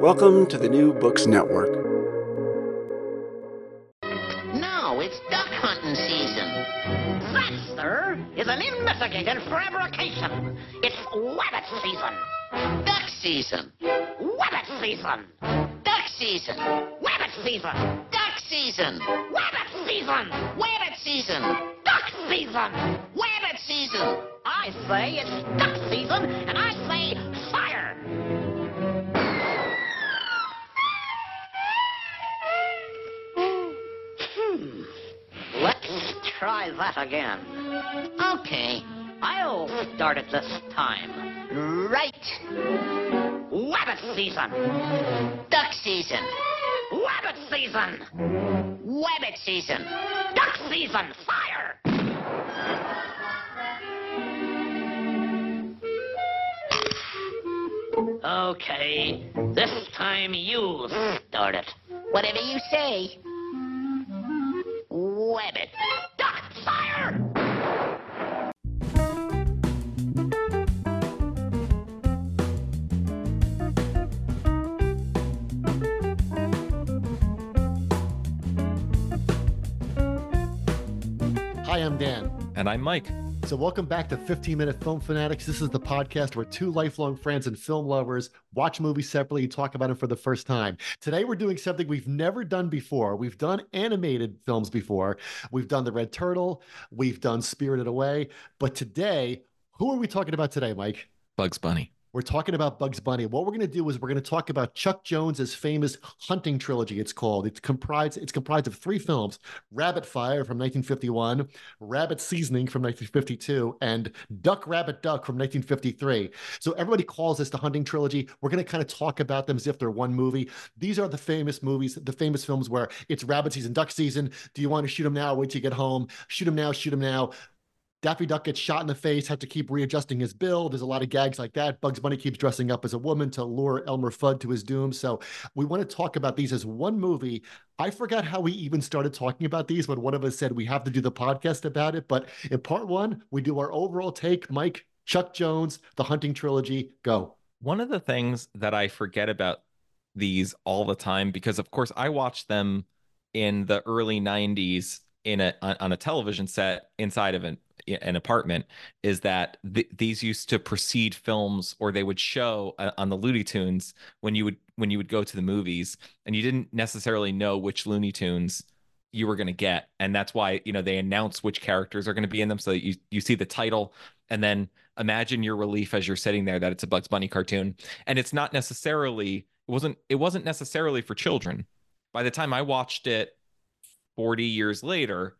Welcome to the New Books Network. Now it's duck hunting season. That, sir, is an investigated fabrication. It's wabbit season. Duck season. Wabbit season. Duck season. Wabbit season. Duck season. Wabbit season. Wabbit season. Duck season. Wabbit season. I say it's duck season, and I say that again. Okay, I'll start it this time. Right. Wabbit season. Duck season. Wabbit season. Wabbit season. Duck season. Fire! Okay, this time you start it. Whatever you say. Wabbit. And I'm Mike. So, welcome back to 15 Minute Film Fanatics. This is the podcast where two lifelong friends and film lovers watch movies separately and talk about them for the first time. Today, we're doing something we've never done before. We've done animated films before, we've done The Red Turtle, we've done Spirited Away. But today, who are we talking about today, Mike? Bugs Bunny. We're talking about Bugs Bunny. What we're going to do is we're going to talk about Chuck Jones's famous hunting trilogy. It's called. It's comprised. It's comprised of three films: Rabbit Fire from 1951, Rabbit Seasoning from 1952, and Duck Rabbit Duck from 1953. So everybody calls this the hunting trilogy. We're going to kind of talk about them as if they're one movie. These are the famous movies, the famous films where it's rabbit season, duck season. Do you want to shoot them now? Wait till you get home. Shoot them now. Shoot them now. Daffy Duck gets shot in the face, has to keep readjusting his bill. There's a lot of gags like that. Bugs Bunny keeps dressing up as a woman to lure Elmer Fudd to his doom. So we want to talk about these as one movie. I forgot how we even started talking about these when one of us said we have to do the podcast about it. But in part one, we do our overall take. Mike, Chuck Jones, The Hunting Trilogy, go. One of the things that I forget about these all the time, because of course I watched them in the early 90s in a on a television set inside of an an apartment is that th- these used to precede films or they would show uh, on the Looney Tunes when you would when you would go to the movies and you didn't necessarily know which Looney Tunes you were going to get. And that's why you know they announce which characters are going to be in them so that you you see the title and then imagine your relief as you're sitting there that it's a Bugs Bunny cartoon. And it's not necessarily it wasn't it wasn't necessarily for children. By the time I watched it 40 years later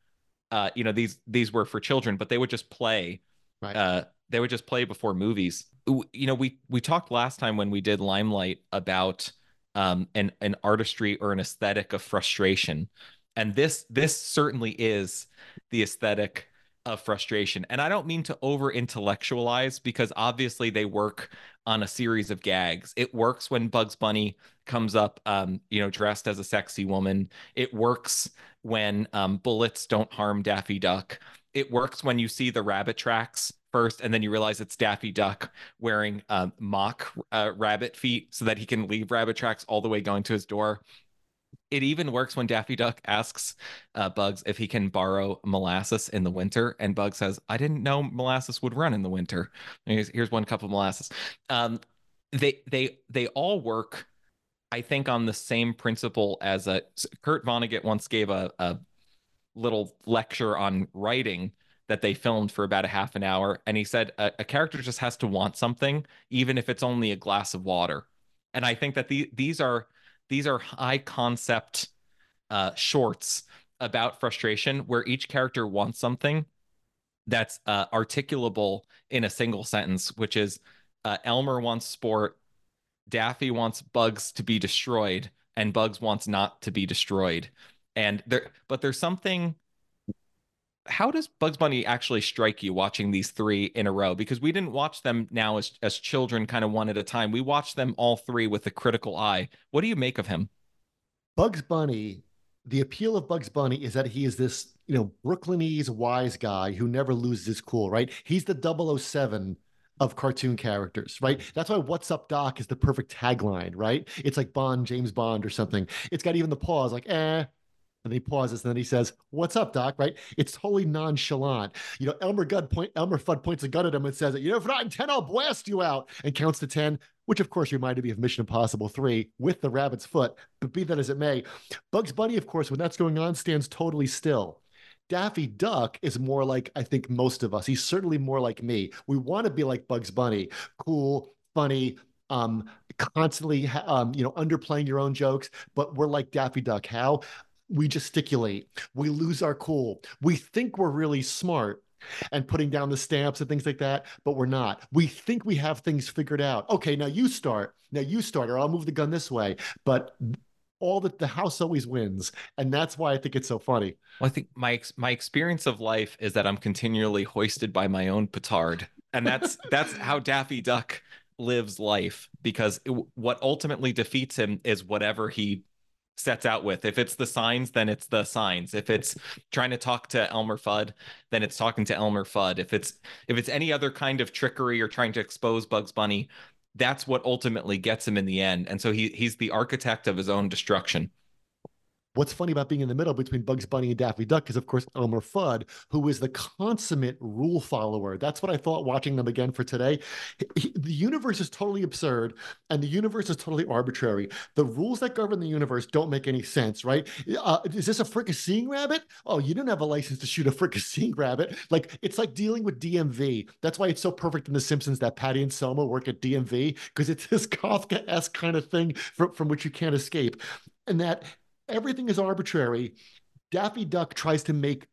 uh, you know these these were for children but they would just play Right. uh, they would just play before movies you know we we talked last time when we did limelight about um, an an artistry or an aesthetic of frustration and this this certainly is the aesthetic of frustration. And i don't mean to over intellectualize because obviously they work on a series of gags. It works when bugs bunny comes up um, you know dressed as a sexy woman. It works when um, bullets don't harm daffy duck. It works when you see the rabbit tracks first and then you realize it's daffy duck wearing um, mock uh, rabbit feet so that he can leave rabbit tracks all the way going to his door it even works when Daffy Duck asks uh, Bugs if he can borrow molasses in the winter, and Bugs says, "I didn't know molasses would run in the winter. Here's, here's one cup of molasses." Um, they they they all work I think on the same principle as a Kurt Vonnegut once gave a, a little lecture on writing that they filmed for about a half an hour and he said a, a, character just has to want something even if it's only a glass of water and i think that the, these are these are high concept uh, shorts about frustration where each character wants something that's uh, articulable in a single sentence which is uh, elmer wants sport Daffy wants Bugs to be destroyed, and Bugs wants not to be destroyed. And there, but there's something. How does Bugs Bunny actually strike you watching these three in a row? Because we didn't watch them now as as children, kind of one at a time. We watched them all three with a critical eye. What do you make of him? Bugs Bunny. The appeal of Bugs Bunny is that he is this, you know, Brooklynese wise guy who never loses his cool, right? He's the 007 of cartoon characters, right? That's why What's Up Doc is the perfect tagline, right? It's like Bond, James Bond or something. It's got even the pause, like, eh. And he pauses, and then he says, What's up, Doc? Right? It's totally nonchalant. You know, Elmer Gud point Elmer Fudd points a gun at him and says, You know, if not in 10, I'll blast you out, and counts to 10, which of course reminded me of Mission Impossible 3 with the rabbit's foot. But be that as it may, Bugs Bunny, of course, when that's going on, stands totally still Daffy Duck is more like I think most of us. He's certainly more like me. We want to be like Bugs Bunny, cool, funny, um, constantly, um, you know, underplaying your own jokes. But we're like Daffy Duck. How we gesticulate, we lose our cool. We think we're really smart, and putting down the stamps and things like that, but we're not. We think we have things figured out. Okay, now you start. Now you start, or I'll move the gun this way. But all that the house always wins and that's why i think it's so funny well i think my my experience of life is that i'm continually hoisted by my own petard and that's that's how daffy duck lives life because it, what ultimately defeats him is whatever he sets out with if it's the signs then it's the signs if it's trying to talk to elmer fudd then it's talking to elmer fudd if it's if it's any other kind of trickery or trying to expose bugs bunny that's what ultimately gets him in the end. And so he he's the architect of his own destruction. What's funny about being in the middle between Bugs Bunny and Daffy Duck is, of course, Elmer Fudd, who is the consummate rule follower. That's what I thought watching them again for today. He, the universe is totally absurd and the universe is totally arbitrary. The rules that govern the universe don't make any sense, right? Uh, is this a fricasseeing rabbit? Oh, you didn't have a license to shoot a fricasseeing rabbit. Like, it's like dealing with DMV. That's why it's so perfect in The Simpsons that Patty and Selma work at DMV because it's this Kafka esque kind of thing from which you can't escape. And that everything is arbitrary. Daffy Duck tries to make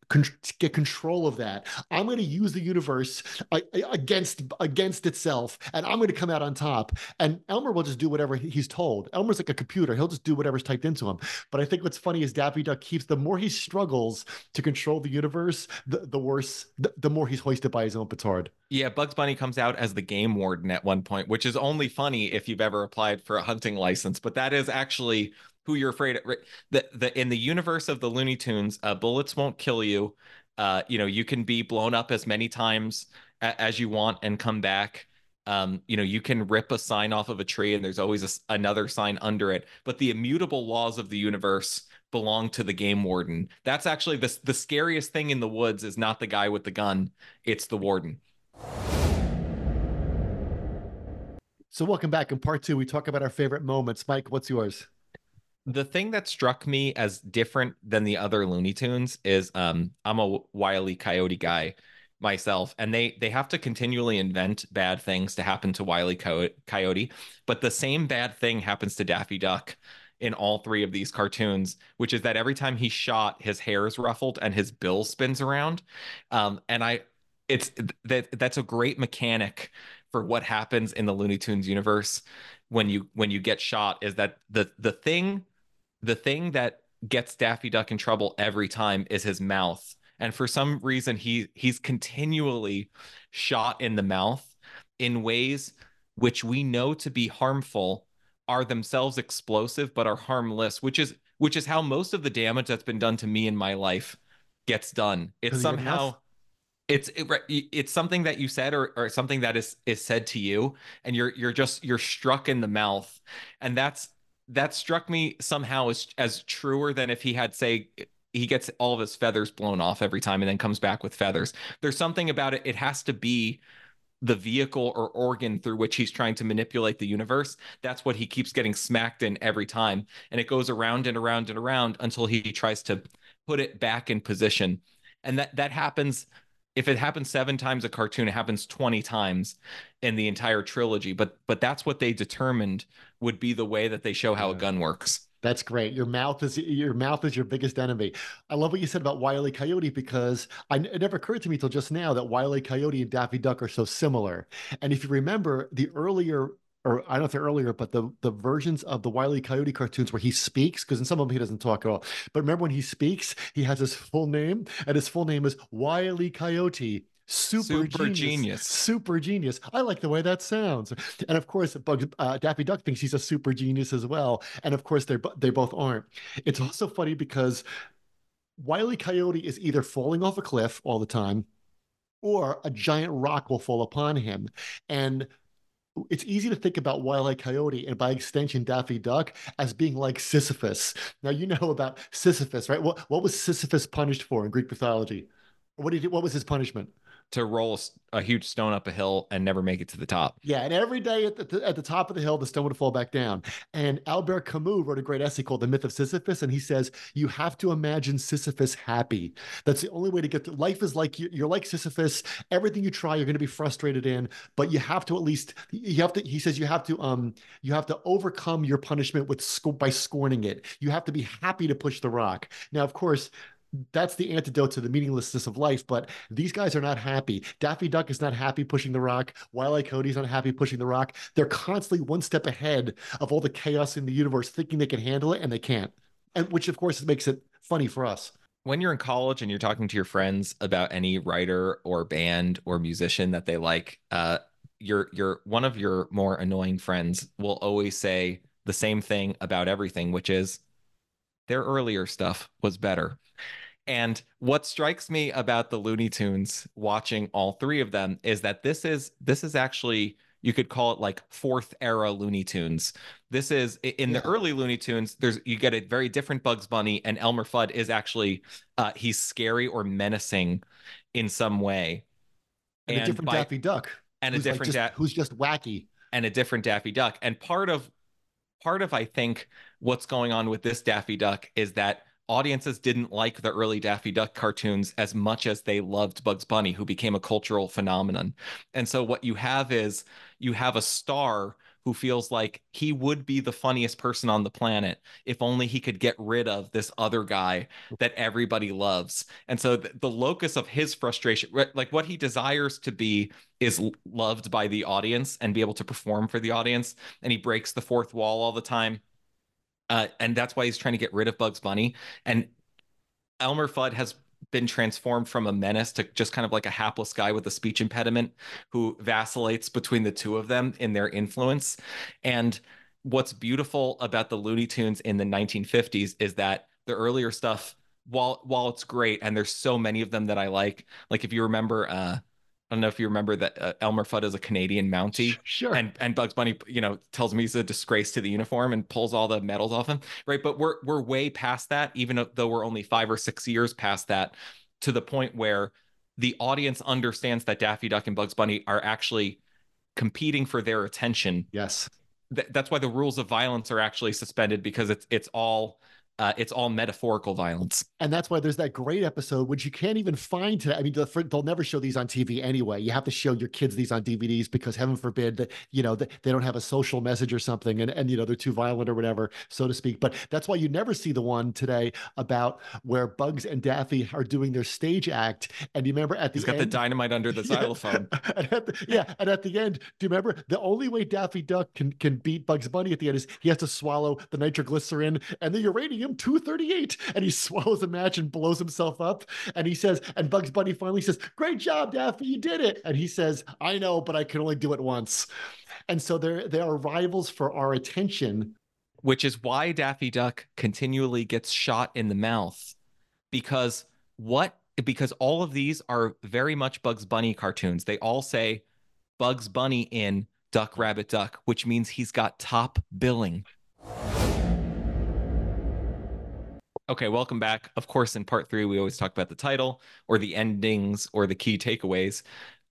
get control of that. I'm going to use the universe uh, against against itself, and I'm going to come out on top. And Elmer will just do whatever he's told. Elmer's like a computer; he'll just do whatever's typed into him. But I think what's funny is Daffy Duck keeps the more he struggles to control the universe, the, the worse, the, the more he's hoisted by his own petard. Yeah, Bugs Bunny comes out as the game warden at one point, which is only funny if you've ever applied for a hunting license. But that is actually who you're afraid of. The the in the universe of the Looney Tunes, uh, bullets won't kill you. Uh, you know, you can be blown up as many times a- as you want and come back. Um, you know, you can rip a sign off of a tree and there's always a, another sign under it. But the immutable laws of the universe belong to the game warden. That's actually the the scariest thing in the woods is not the guy with the gun; it's the warden. So, welcome back. In part two, we talk about our favorite moments. Mike, what's yours? The thing that struck me as different than the other Looney Tunes is um I'm a Wiley Coyote guy myself and they they have to continually invent bad things to happen to Wiley Coyote but the same bad thing happens to Daffy Duck in all three of these cartoons which is that every time he's shot his hair is ruffled and his bill spins around um and I it's that that's a great mechanic for what happens in the Looney Tunes universe when you when you get shot is that the the thing the thing that gets Daffy Duck in trouble every time is his mouth. And for some reason he he's continually shot in the mouth in ways which we know to be harmful are themselves explosive but are harmless, which is which is how most of the damage that's been done to me in my life gets done. It's somehow it's it, it's something that you said or, or something that is is said to you and you're you're just you're struck in the mouth and that's that struck me somehow as as truer than if he had say he gets all of his feathers blown off every time and then comes back with feathers. There's something about it. It has to be the vehicle or organ through which he's trying to manipulate the universe, that's what he keeps getting smacked in every time. And it goes around and around and around until he tries to put it back in position. And that that happens if it happens 7 times a cartoon, it happens 20 times in the entire trilogy, but but that's what they determined would be the way that they show how yeah. a gun works. That's great. Your mouth is your mouth is your biggest enemy. I love what you said about Wiley e. Coyote because I, it never occurred to me till just now that Wiley e. Coyote and Daffy Duck are so similar. And if you remember the earlier or I don't know if they're earlier, but the the versions of the Wiley e. Coyote cartoons where he speaks, because in some of them he doesn't talk at all. But remember when he speaks, he has his full name, and his full name is Wiley Coyote super, super genius, genius, super genius. I like the way that sounds. And of course, Bugs, uh, Daffy Duck thinks he's a super genius as well. And of course, they they both aren't. It's also funny because Wiley Coyote is either falling off a cliff all the time, or a giant rock will fall upon him, and it's easy to think about Wile E. Coyote and by extension Daffy Duck as being like Sisyphus. Now you know about Sisyphus, right? What what was Sisyphus punished for in Greek mythology? What did he, what was his punishment? To roll a huge stone up a hill and never make it to the top. Yeah, and every day at the at the top of the hill, the stone would fall back down. And Albert Camus wrote a great essay called "The Myth of Sisyphus," and he says you have to imagine Sisyphus happy. That's the only way to get to life. Is like you're like Sisyphus. Everything you try, you're going to be frustrated in, but you have to at least you have to. He says you have to um you have to overcome your punishment with by scorning it. You have to be happy to push the rock. Now, of course, that's the antidote to the meaninglessness of life. But these guys are not happy. Daffy Duck is not happy pushing the rock. Wile Cody's not happy pushing the rock. They're constantly one step ahead of all the chaos in the universe, thinking they can handle it, and they can't. And which, of course, makes it funny for us. When you're in college and you're talking to your friends about any writer or band or musician that they like, uh, your your one of your more annoying friends will always say the same thing about everything, which is their earlier stuff was better. And what strikes me about the Looney Tunes watching all three of them is that this is this is actually you could call it like fourth era Looney Tunes. This is in yeah. the early Looney Tunes. There's you get a very different Bugs Bunny, and Elmer Fudd is actually uh, he's scary or menacing in some way, and, and a different by, Daffy Duck, and a different like just, da- who's just wacky, and a different Daffy Duck. And part of part of I think what's going on with this Daffy Duck is that audiences didn't like the early Daffy Duck cartoons as much as they loved Bugs Bunny, who became a cultural phenomenon. And so what you have is you have a star who feels like he would be the funniest person on the planet if only he could get rid of this other guy that everybody loves. And so the, the locus of his frustration, like what he desires to be, is loved by the audience and be able to perform for the audience. And he breaks the fourth wall all the time uh, and that's why he's trying to get rid of Bugs Bunny. And Elmer Fudd has been transformed from a menace to just kind of like a hapless guy with a speech impediment who vacillates between the two of them in their influence. And what's beautiful about the Looney Tunes in the 1950s is that the earlier stuff, while while it's great, and there's so many of them that I like, like if you remember uh I don't know if you remember that uh, Elmer Fudd is a Canadian Mountie. Sure. And and Bugs Bunny, you know, tells him he's a disgrace to the uniform and pulls all the medals off him. Right. But we're we're way past that, even though we're only five or six years past that, to the point where the audience understands that Daffy Duck and Bugs Bunny are actually competing for their attention. Yes. Th- that's why the rules of violence are actually suspended because it's it's all uh, it's all metaphorical violence. And that's why there's that great episode, which you can't even find today. I mean, they'll never show these on TV anyway. You have to show your kids these on DVDs because heaven forbid that, you know, that they don't have a social message or something and, and, you know, they're too violent or whatever, so to speak. But that's why you never see the one today about where Bugs and Daffy are doing their stage act. And you remember at the end, He's got end, the dynamite under the xylophone. and the, yeah. And at the end, do you remember the only way Daffy Duck can, can beat Bugs Bunny at the end is he has to swallow the nitroglycerin and the uranium him 238 and he swallows a match and blows himself up. And he says and bugs bunny finally says great job daffy you did it. And he says i know but i can only do it once. And so they're they are rivals for our attention which is why daffy duck continually gets shot in the mouth because what because all of these are very much bugs bunny cartoons. They all say bugs bunny in duck rabbit duck which means he's got top billing Okay, welcome back. Of course, in part three, we always talk about the title or the endings or the key takeaways.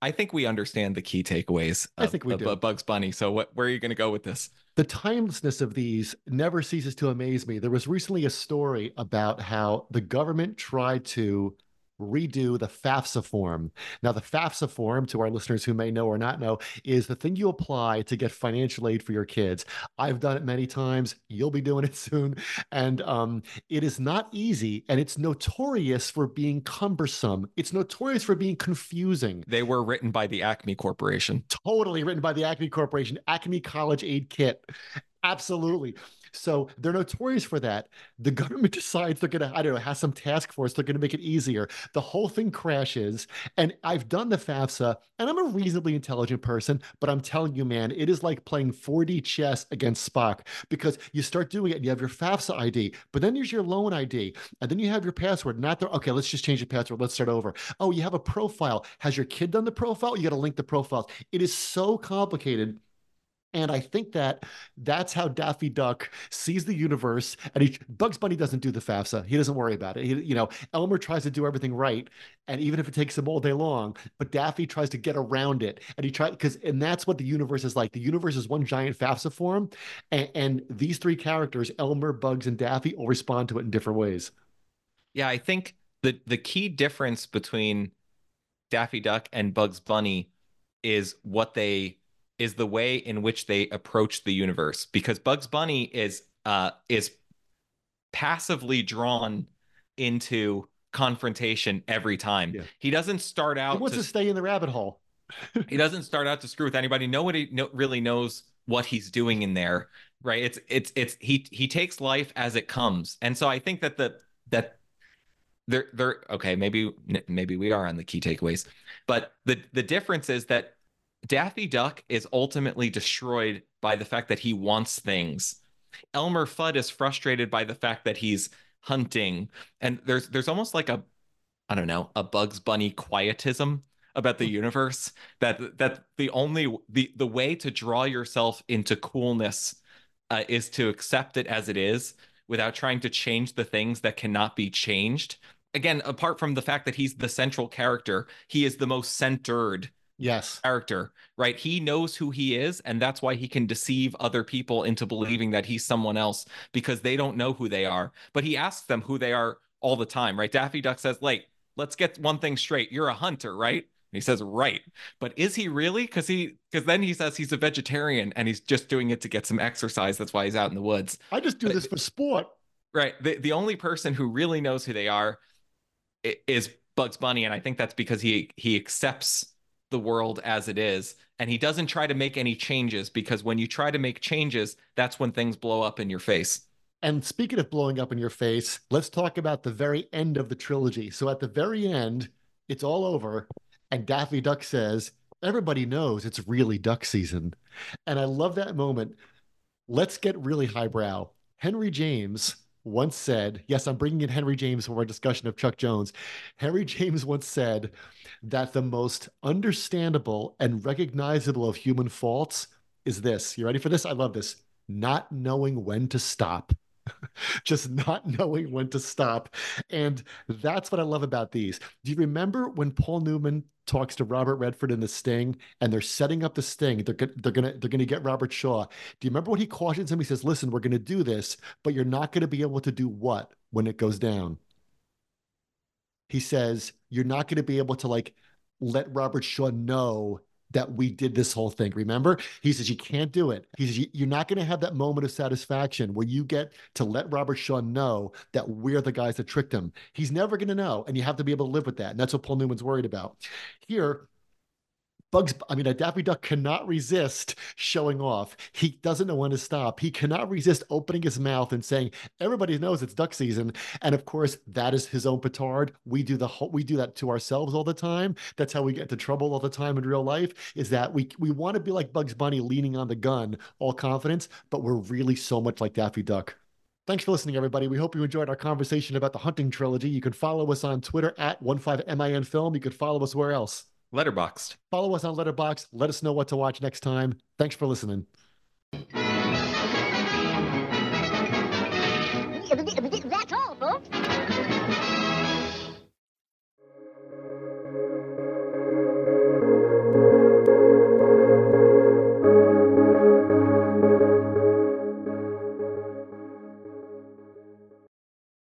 I think we understand the key takeaways. I think we of, do. of Bugs Bunny. So what, where are you going to go with this? the timelessness of these never ceases to amaze me. There was recently a story about how the government tried to redo the FAFSA form. Now, the FAFSA form, to our listeners who may know or not know, is the thing you apply to get financial aid for your kids. I've done it many times. You'll be doing it soon. And um, it is not easy, and it's notorious for being cumbersome. It's notorious for being confusing. They were written by the Acme Corporation. Totally written by the Acme Corporation, Acme College Aid Kit. Absolutely. So they're notorious for that. The government decides they're going to, I don't know, have some task force. They're going to make it easier. The whole thing crashes. And I've done the FAFSA, and I'm a reasonably intelligent person, but I'm telling you, man, it is like playing 4D chess against Spock because you start doing it and you have your FAFSA ID, but then there's your loan ID, and then you have your password. Not there. Okay, let's just change the password. Let's start over. Oh, you have a profile. Has your kid done the profile? You got to link the profiles. It is so complicated. And I think that that's how Daffy Duck sees the universe. And he, Bugs Bunny doesn't do the FAFSA. He doesn't worry about it. He, you know, Elmer tries to do everything right, and even if it takes him all day long, but Daffy tries to get around it. And he tries because, and that's what the universe is like. The universe is one giant FAFSA form, and, and these three characters, Elmer, Bugs, and Daffy, will respond to it in different ways. Yeah, I think the the key difference between Daffy Duck and Bugs Bunny is what they is the way in which they approach the universe because Bugs Bunny is uh is passively drawn into confrontation every time. Yeah. He doesn't start out. He wants to, to stay in the rabbit hole. he doesn't start out to screw with anybody. Nobody no, really knows what he's doing in there, right? It's it's it's he he takes life as it comes, and so I think that the that they're they're okay. Maybe maybe we are on the key takeaways, but the the difference is that Daffy Duck is ultimately destroyed by the fact that he wants things. Elmer Fudd is frustrated by the fact that he's hunting, and there's there's almost like a I don't know a Bugs Bunny quietism about the universe that that the only the the way to draw yourself into coolness uh, is to accept it as it is without trying to change the things that cannot be changed. Again apart from the fact that he's the central character he is the most centered Yes. character right he knows who he is and that's why he can deceive other people into believing that he's someone else because they don't know who they are but he asks them who they are all the time right daffy duck says like let's get one thing straight you're a hunter right and he says, right. But is he really? Because he because then he says he's a vegetarian and he's just doing it to get some exercise. That's why he's out in the woods. I just do this for sport. Right. The the only person who really knows who they are is Bugs Bunny. And I think that's because he he accepts the world as it is. And he doesn't try to make any changes because when you try to make changes, that's when things blow up in your face. And speaking of blowing up in your face, let's talk about the very end of the trilogy. So at the very end, it's all over, and Daffy Duck says, Everybody knows it's really duck season. And I love that moment. Let's get really highbrow. Henry James once said, Yes, I'm bringing in Henry James for our discussion of Chuck Jones. Henry James once said that the most understandable and recognizable of human faults is this. You ready for this? I love this. Not knowing when to stop. just not knowing when to stop. And that's what I love about these. Do you remember when Paul Newman talks to Robert Redford in the Sting and they're setting up the Sting? They're, they're gonna they're gonna get Robert Shaw. Do you remember what he cautions him? He says, "Listen, we're gonna do this, but you're not gonna be able to do what when it goes down." He says, "You're not gonna be able to like let Robert Shaw know." That we did this whole thing. Remember, he says you can't do it. He says "You- you're not going to have that moment of satisfaction where you get to let Robert Shaw know that we're the guys that tricked him. He's never going to know, and you have to be able to live with that. And that's what Paul Newman's worried about. Here, Bugs, I mean, a Daffy Duck cannot resist showing off. He doesn't know when to stop. He cannot resist opening his mouth and saying, "Everybody knows it's duck season." And of course, that is his own petard. We do the whole, we do that to ourselves all the time. That's how we get into trouble all the time in real life. Is that we we want to be like Bugs Bunny, leaning on the gun, all confidence, but we're really so much like Daffy Duck. Thanks for listening, everybody. We hope you enjoyed our conversation about the Hunting Trilogy. You can follow us on Twitter at 15MIN Film. You can follow us where else? Letterboxd. Follow us on Letterbox. Let us know what to watch next time. Thanks for listening. That